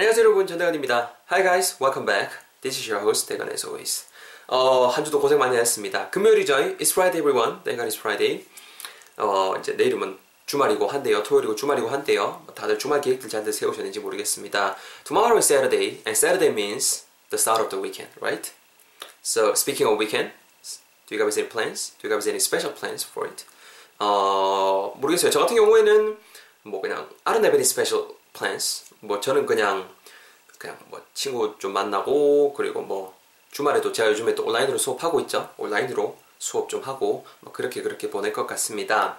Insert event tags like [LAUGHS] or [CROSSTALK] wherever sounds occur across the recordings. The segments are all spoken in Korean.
안녕하세요 여러분 전대건입니다. Hi guys, welcome back. This is your host 대건 as always. 어, 한 주도 고생 많이 했습니다. 금요일이죠. It's Friday everyone. 대건 is Friday. 어, 이제 내일이면 주말이고 한데요. 토요일이고 주말이고 한데요. 다들 주말 계획들 잘들 세우셨는지 모르겠습니다. Tomorrow is Saturday, and Saturday means the start of the weekend, right? So speaking of weekend, do you guys have any plans? Do you guys have any special plans for it? 어, 모르겠어요. 저 같은 경우에는 뭐 그냥 I don't have any special plans. 뭐 저는 그냥 그냥 뭐 친구 좀 만나고 그리고 뭐 주말에도 제가 요즘에 또 온라인으로 수업하고 있죠. 온라인으로 수업 좀 하고 뭐 그렇게 그렇게 보낼 것 같습니다.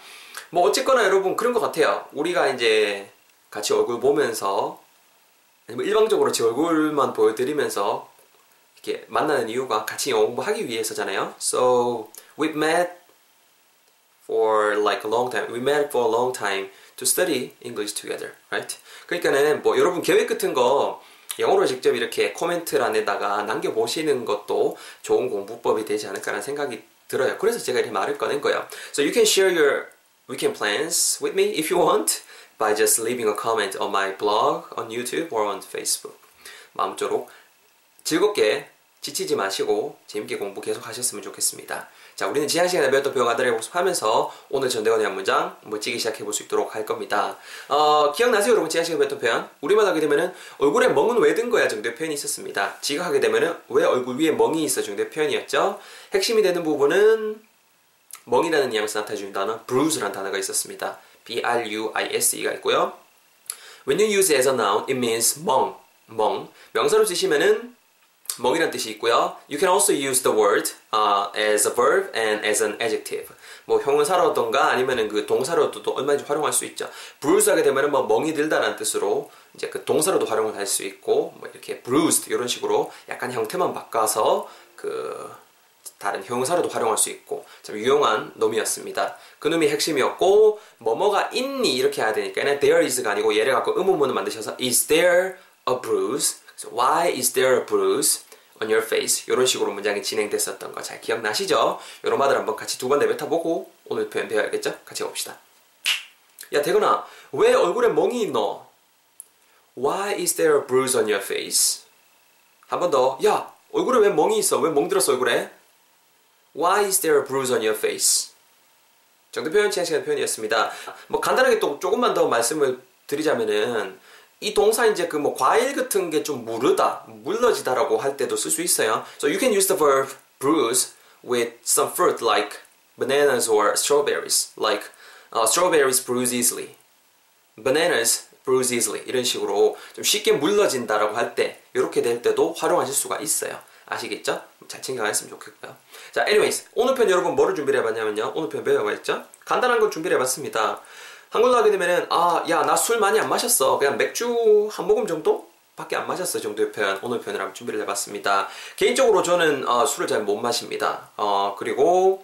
뭐 어쨌거나 여러분 그런 것 같아요. 우리가 이제 같이 얼굴 보면서 아니면 일방적으로 제 얼굴만 보여드리면서 이렇게 만나는 이유가 같이 영어 공부하기 위해서잖아요. So we met for like a long time. We met for a long time to study English together, right? 그러니까는 뭐 여러분 계획 같은 거 영어로 직접 이렇게 코멘트란에다가 남겨보시는 것도 좋은 공부법이 되지 않을까라는 생각이 들어요. 그래서 제가 이렇게 말을 꺼낸 거예요. So you can share your weekend plans with me if you want by just leaving a comment on my blog on YouTube or on Facebook. 마음쪼록 즐겁게 지치지 마시고 재밌게 공부 계속 하셨으면 좋겠습니다. 자, 우리는 지난 시간에 배웠던 표현들을 복습하면서 오늘 전대건의 한 문장 멋지게 시작해 볼 수 있도록 할 겁니다. 어, 기억나세요, 여러분? 지난 시간에 배웠던 표현? 우리만 하게 되면은 얼굴에 멍은 왜 든 거야 정도의 표현이 있었습니다. 지각하게 되면은 왜 얼굴 위에 멍이 있어 정도의 표현이었죠. 핵심이 되는 부분은 멍이라는 뉘앙스 나타내주는 단어 bruise라는 단어가 있었습니다. B-R-U-I-S-E가 있고요. When you use it as a noun, it means 멍, 멍. 명사로 쓰시면은 멍이라는 뜻이 있고요. You can also use the word uh, as a verb and as an adjective. 뭐 형용사로든가 아니면은 그 동사로도 또 얼마든지 활용할 수 있죠. bruise하게 되면은 뭐 멍이 들다라는 뜻으로 이제 그 동사로도 활용을 할 수 있고 뭐 이렇게 bruised 이런 식으로 약간 형태만 바꿔서 그 다른 형용사로도 활용할 수 있고 참 유용한 놈이었습니다. 그 놈이 핵심이었고 뭐뭐가 있니 이렇게 해야 되니까 there is가 아니고 얘를 갖고 의문문을 만드셔서 is there a bruise? So why is there a bruise on your face? 이런 식으로 문장이 진행됐었던 거 잘 기억나시죠? 이런 말들 한번 같이 두 번 내뱉어보고 오늘 표현 배워야겠죠? 같이 봅시다. 야 대건아 왜 얼굴에 멍이 있노? Why is there a bruise on your face? 한 번 더. 야 얼굴에 왜 멍이 있어? 왜 멍 들었어 얼굴에? Why is there a bruise on your face? 정도 표현 지난 시간 표현이었습니다. 뭐 간단하게 또 조금만 더 말씀을 드리자면은 이 동사 이제 그 뭐 과일 같은 게 좀 무르다, 물러지다라고 할 때도 쓸 수 있어요. So you can use the verb bruise with some fruit like bananas or strawberries. Like uh, strawberries bruise easily. Bananas bruise easily. 이런 식으로 좀 쉽게 물러진다라고 할 때 이렇게 될 때도 활용하실 수가 있어요. 아시겠죠? 잘 챙겨가셨으면 좋겠고요. 자, anyways 오늘 편 여러분 뭐를 준비를 해봤냐면요. 오늘 편 배워봤죠? 간단한 걸 준비를 해봤습니다. 한글로 하게 되면은 아, 야, 나 술 많이 안 마셨어. 그냥 맥주 한 모금 정도? 밖에 안 마셨어 정도의 표현 오늘 표현을 한번 준비를 해봤습니다. 개인적으로 저는 어, 술을 잘 못 마십니다. 어, 그리고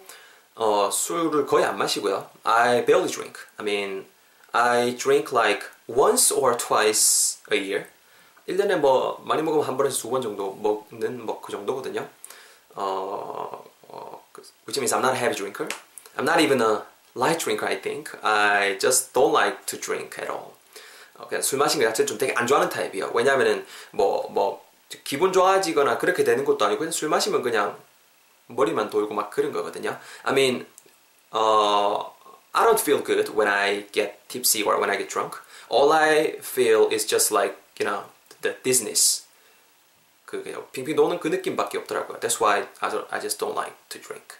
어, 술을 거의 안 마시고요. I barely drink. I mean, I drink like once or twice a year. 1년에 뭐 많이 먹으면 한 번에서 두 번 정도 먹는 뭐 그 정도거든요. 어, 어, which means I'm not a heavy drinker. I'm not even a light drinker, I think. I just don't like to drink at all. 어, 그냥 술 마시는 것 자체를 좀 되게 안 좋아하는 타입이에요. 왜냐하면은 뭐, 뭐, 기분 좋아지거나 그렇게 되는 것도 아니고 그냥 술 마시면 그냥 머리만 돌고 막 그런 거거든요. I mean, uh, I don't feel good when I get tipsy or when I get drunk. All I feel is just like, you know, the dizziness. 그 빙빙 도는 그 느낌밖에 없더라고요. That's why I just don't like to drink.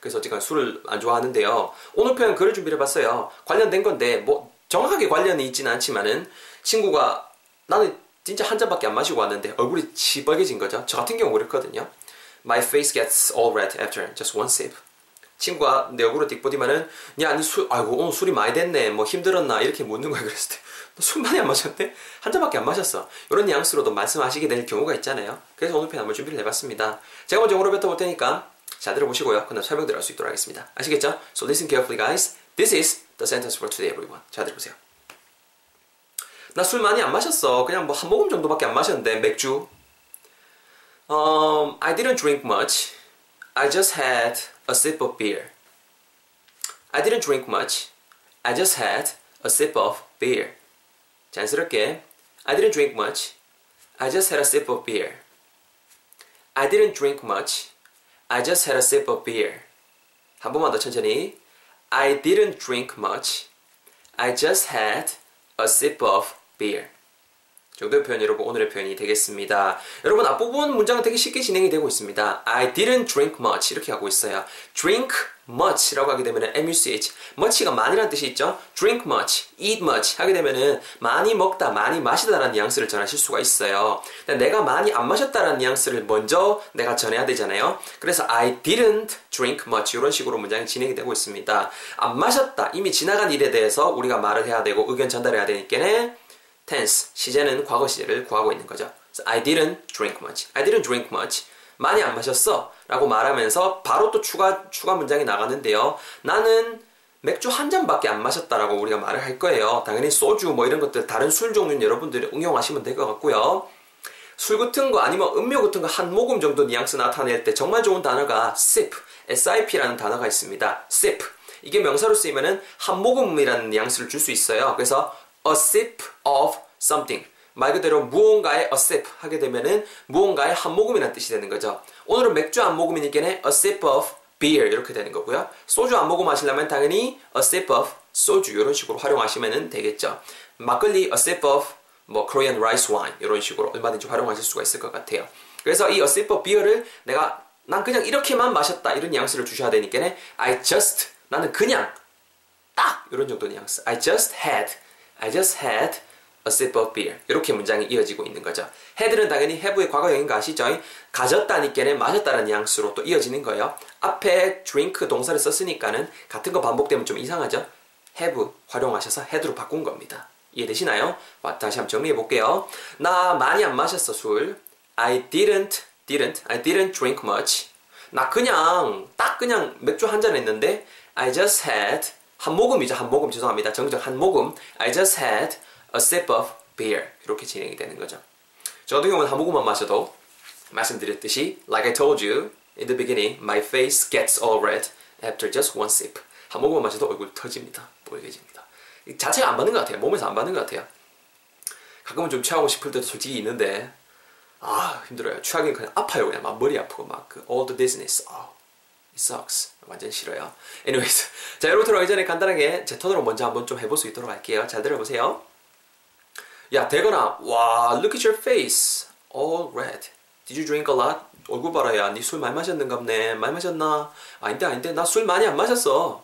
그래서 어쨌건 술을 안 좋아하는데요. 오늘 표현 글을 준비를 해봤어요. 관련된 건데 뭐 정확하게 관련이 있지는 않지만은 친구가 나는 진짜 한 잔밖에 안 마시고 왔는데 얼굴이 시뻘개진 거죠. 저 같은 경우 그랬거든요. My face gets all red after just one sip. 친구가 내 얼굴을 딕보디만은 야, 니 술, 아이고 오늘 술이 많이 됐네. 뭐 힘들었나 이렇게 묻는 거야 그랬을 때. 술 많이 안 마셨대? 한 잔밖에 안 마셨어. 이런 뉘앙스로도 말씀하시게 될 경우가 있잖아요. 그래서 오늘 편 한번 준비를 해봤습니다. 제가 먼저 영어로 뱉어 볼 테니까 잘 들어보시고요. 그다음 설명 들어갈 수 있도록 하겠습니다. 아시겠죠? So listen carefully, guys. This is the sentence for today, everyone. 잘 들어보세요. 나 술 많이 안 마셨어. 그냥 뭐 한 모금 정도밖에 안 마셨는데 맥주. Um, I didn't drink much. I just had a sip of beer. I didn't drink much. I just had a sip of beer. 자연스럽게 I didn't drink much. I just had a sip of beer. I didn't drink much. I just had a sip of beer. 한 번만 더 천천히. I didn't drink much. I just had a sip of beer. 정도의 표현 여러분 오늘의 표현이 되겠습니다. 여러분 앞부분 문장은 되게 쉽게 진행이 되고 있습니다. I didn't drink much 이렇게 하고 있어요. drink much라고 하게 되면 much much가 많이라는 뜻이 있죠. drink much, eat much 하게 되면은 많이 먹다, 많이 마시다라는 뉘앙스를 전하실 수가 있어요. 내가 많이 안 마셨다라는 뉘앙스를 먼저 내가 전해야 되잖아요. 그래서 I didn't drink much 이런 식으로 문장이 진행이 되고 있습니다. 안 마셨다, 이미 지나간 일에 대해서 우리가 말을 해야 되고 의견 전달해야 되니까는 tense 시제는 과거 시제를 구하고 있는 거죠. I didn't drink much. I didn't drink much. 많이 안 마셨어. 라고 말하면서 바로 또 추가, 추가 문장이 나가는데요. 나는 맥주 한 잔밖에 안 마셨다라고 우리가 말을 할 거예요. 당연히 소주 뭐 이런 것들 다른 술 종류는 여러분들이 응용하시면 될 것 같고요. 술 같은 거 아니면 음료 같은 거 한 모금 정도 뉘앙스 나타낼 때 정말 좋은 단어가 sip, sip라는 단어가 있습니다. sip. 이게 명사로 쓰이면은 한 모금이라는 뉘앙스를 줄 수 있어요. 그래서 a sip of something. 말 그대로 무언가의 a sip 하게 되면은 무언가의 한 모금이라는 뜻이 되는 거죠. 오늘은 맥주 한 모금이니까는 a sip of beer 이렇게 되는 거고요. 소주 한 모금 마시려면 당연히 a sip of 소주 이런 식으로 활용하시면 되겠죠. 막걸리 a sip of 뭐 Korean rice wine 이런 식으로 얼마든지 활용하실 수가 있을 것 같아요. 그래서 이 a sip of beer를 내가 난 그냥 이렇게만 마셨다 이런 뉘앙스를 주셔야 되니까 I just 나는 그냥 딱 이런 정도 뉘앙스 I just had I just had a sip of beer. 이렇게 문장이 이어지고 있는 거죠. had는 당연히 have의 과거형인 거 아시죠? 가졌다니까는 마셨다는 뉘앙스로 또 이어지는 거예요. 앞에 drink 동사를 썼으니까는 같은 거 반복되면 좀 이상하죠? have 활용하셔서 had로 바꾼 겁니다. 이해되시나요? 다시 한번 정리해 볼게요. 나 많이 안 마셨어 술. I didn't, didn't, I didn't drink much. 나 그냥 딱 그냥 맥주 한 잔 했는데 I just had 한 모금이죠. 한 모금 죄송합니다. 정정 한 모금. I just had a sip of beer. 이렇게 진행이 되는 거죠. 저 같은 경우는 한 모금만 마셔도 말씀드렸듯이 like I told you in the beginning, my face gets all red after just one sip. 한 모금만 마셔도 얼굴 터집니다. 빨개집니다. 자체가 안 받는 것 같아요. 몸에서 안 받는 것 같아요. 가끔은 좀 취하고 싶을 때도 솔직히 있는데 아 힘들어요. 취하기는 그냥 아파요. 그냥 막 머리 아프고 막 그 all the dizziness. 아, sucks. 완전 싫어요. anyways [LAUGHS] 자 여러분 들어가기 전에 간단하게 제 턴으로 먼저 한번 좀 해볼 수 있도록 할게요. 잘 들어보세요. 야 되거나 와 look at your face all red. Did you drink a lot? 얼굴 봐라 야 니 술 많이 마셨는갑네. 많이 마셨나? 아닌데 아닌데 나 술 많이 안 마셨어.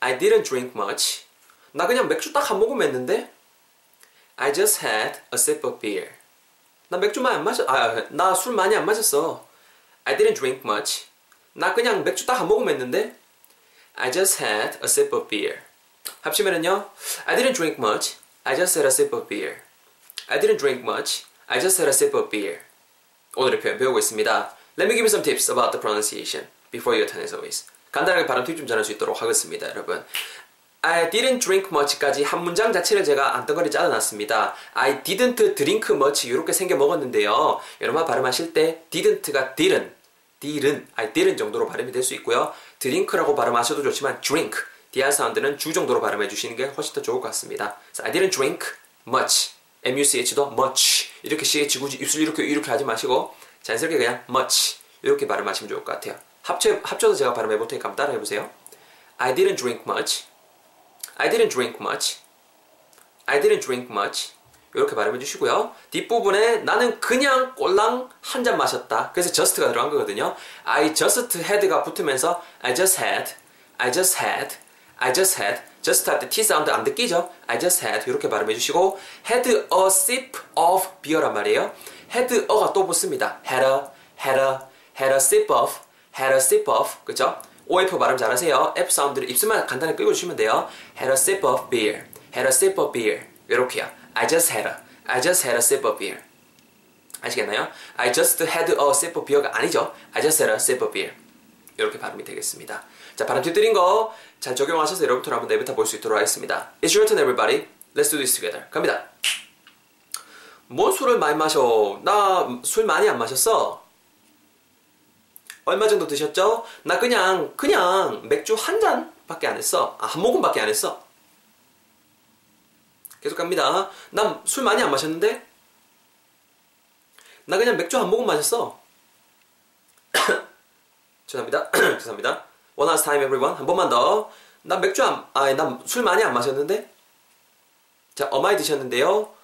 I didn't drink much. 나 그냥 맥주 딱 한 모금 했는데 I just had a sip of beer. 나 맥주 많이 안 마셨, 아, 나 술 많이 안 마셨어. I didn't drink much. 나 그냥 맥주 딱 한 모금 했는데 I just had a sip of beer. 합치면은요 I didn't drink much. I just had a sip of beer. I didn't drink much. I just had a sip of beer. 오늘의 표현 배우고 있습니다. Let me give you some tips about the pronunciation before your turn as always. 간단하게 발음 팁 좀 전할 수 있도록 하겠습니다, 여러분. I didn't drink much까지 한 문장 자체를 제가 안덩어리 짜놨습니다. I didn't drink much 이렇게 생겨 먹었는데요. 여러분 발음하실 때 didn't가 didn't, didn't, I didn't 정도로 발음이 될 수 있고요. drink라고 발음하셔도 좋지만 drink, dr 사운드는 주 정도로 발음해 주시는 게 훨씬 더 좋을 것 같습니다. I didn't drink much, much도 much 이렇게 ch 굳이 입술 이렇게 이렇게 하지 마시고 자연스럽게 그냥 much 이렇게 발음하시면 좋을 것 같아요. 합쳐 합쳐서 제가 발음해 볼 테니까 한번 따라해 보세요. I didn't drink much. I didn't drink much. I didn't drink much. 이렇게 발음해 주시고요. 뒷부분에 나는 그냥 꼴랑 한 잔 마셨다. 그래서 just가 들어간 거거든요. I just had가 붙으면서 I just had, I just had, I just had. just 할 때 T 사운드 안 느끼죠? I just had 이렇게 발음해 주시고 had a sip of beer란 말이에요. had a가 또 붙습니다. had a, had a, had a sip of, had a sip of 그죠? OF 발음 잘하세요. F 사운드를 입술만 간단히 끌어주시면 돼요. Had a sip of beer. Had a sip of beer. 이렇게요. I just had a. I just had a sip of beer. 아시겠나요? I just had a sip of beer가 아니죠. I just had a sip of beer. 이렇게 발음이 되겠습니다. 자, 발음 뒤뜨린 거 잘 적용하셔서 여러분들 한번 내뱉어 볼 수 있도록 하겠습니다. It's your turn, everybody. Let's do this together. 갑니다. 뭔 술을 많이 마셔? 나 술 많이 안 마셨어. 얼마 정도 드셨죠? 나 그냥 그냥 맥주 한 잔밖에 안 했어. 아, 한 모금밖에 안 했어. 갑니다. 난 술 많이 안 마셨는데? 나 그냥 맥주 한 모금 마셨어. [COUGHS] 죄송합니다. [COUGHS] 죄송합니다. One last time everyone. 한 번만 더. 난 맥주 안, 아니, 난술 많이 안 마셨는데? 자, 어마이 드셨는데요?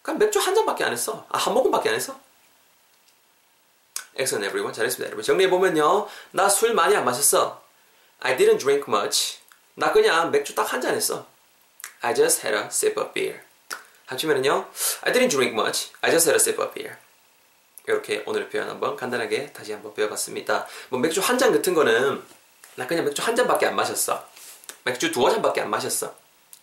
그냥 맥주 한 잔밖에 안 했어. 아, 한 모금밖에 안 했어? Excellent everyone. 잘했습니다. 여러분. 정리해보면요. 나 술 많이 안 마셨어. I didn't drink much. 나 그냥 맥주 딱 한 잔 했어. I just had a sip of beer. 합치면은요. I didn't drink much. I just had a sip of beer. 이렇게 오늘 표현 한번 간단하게 다시 한번 배워봤습니다. 뭐 맥주 한 잔 같은 거는 나 그냥 맥주 한 잔밖에 안 마셨어. 맥주 두어 잔밖에 안 마셨어.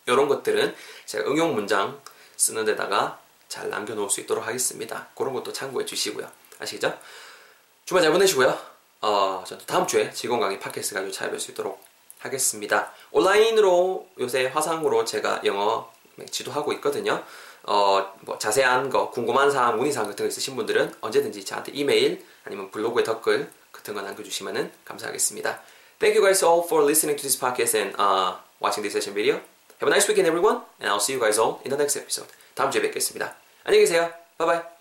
이런 것들은 제가 응용 문장 쓰는 데다가 잘 남겨놓을 수 있도록 하겠습니다. 그런 것도 참고해 주시고요. 아시겠죠? 주말 잘 보내시고요. 어, 저도 다음 주에 직원 강의 팟캐스트 가지고 찾아뵐 수 있도록 하겠습니다. 온라인으로 요새 화상으로 제가 영어 지도하고 있거든요. 어, 뭐 자세한 거, 궁금한 사항, 문의사항 같은 거 있으신 분들은 언제든지 저한테 이메일 아니면 블로그에 댓글 같은 거 남겨주시면 감사하겠습니다. Thank you guys all for listening to this podcast and uh, watching this session video. Have a nice weekend everyone and I'll see you guys all in the next episode. 다음 주에 뵙겠습니다. 안녕히 계세요. 바이바이.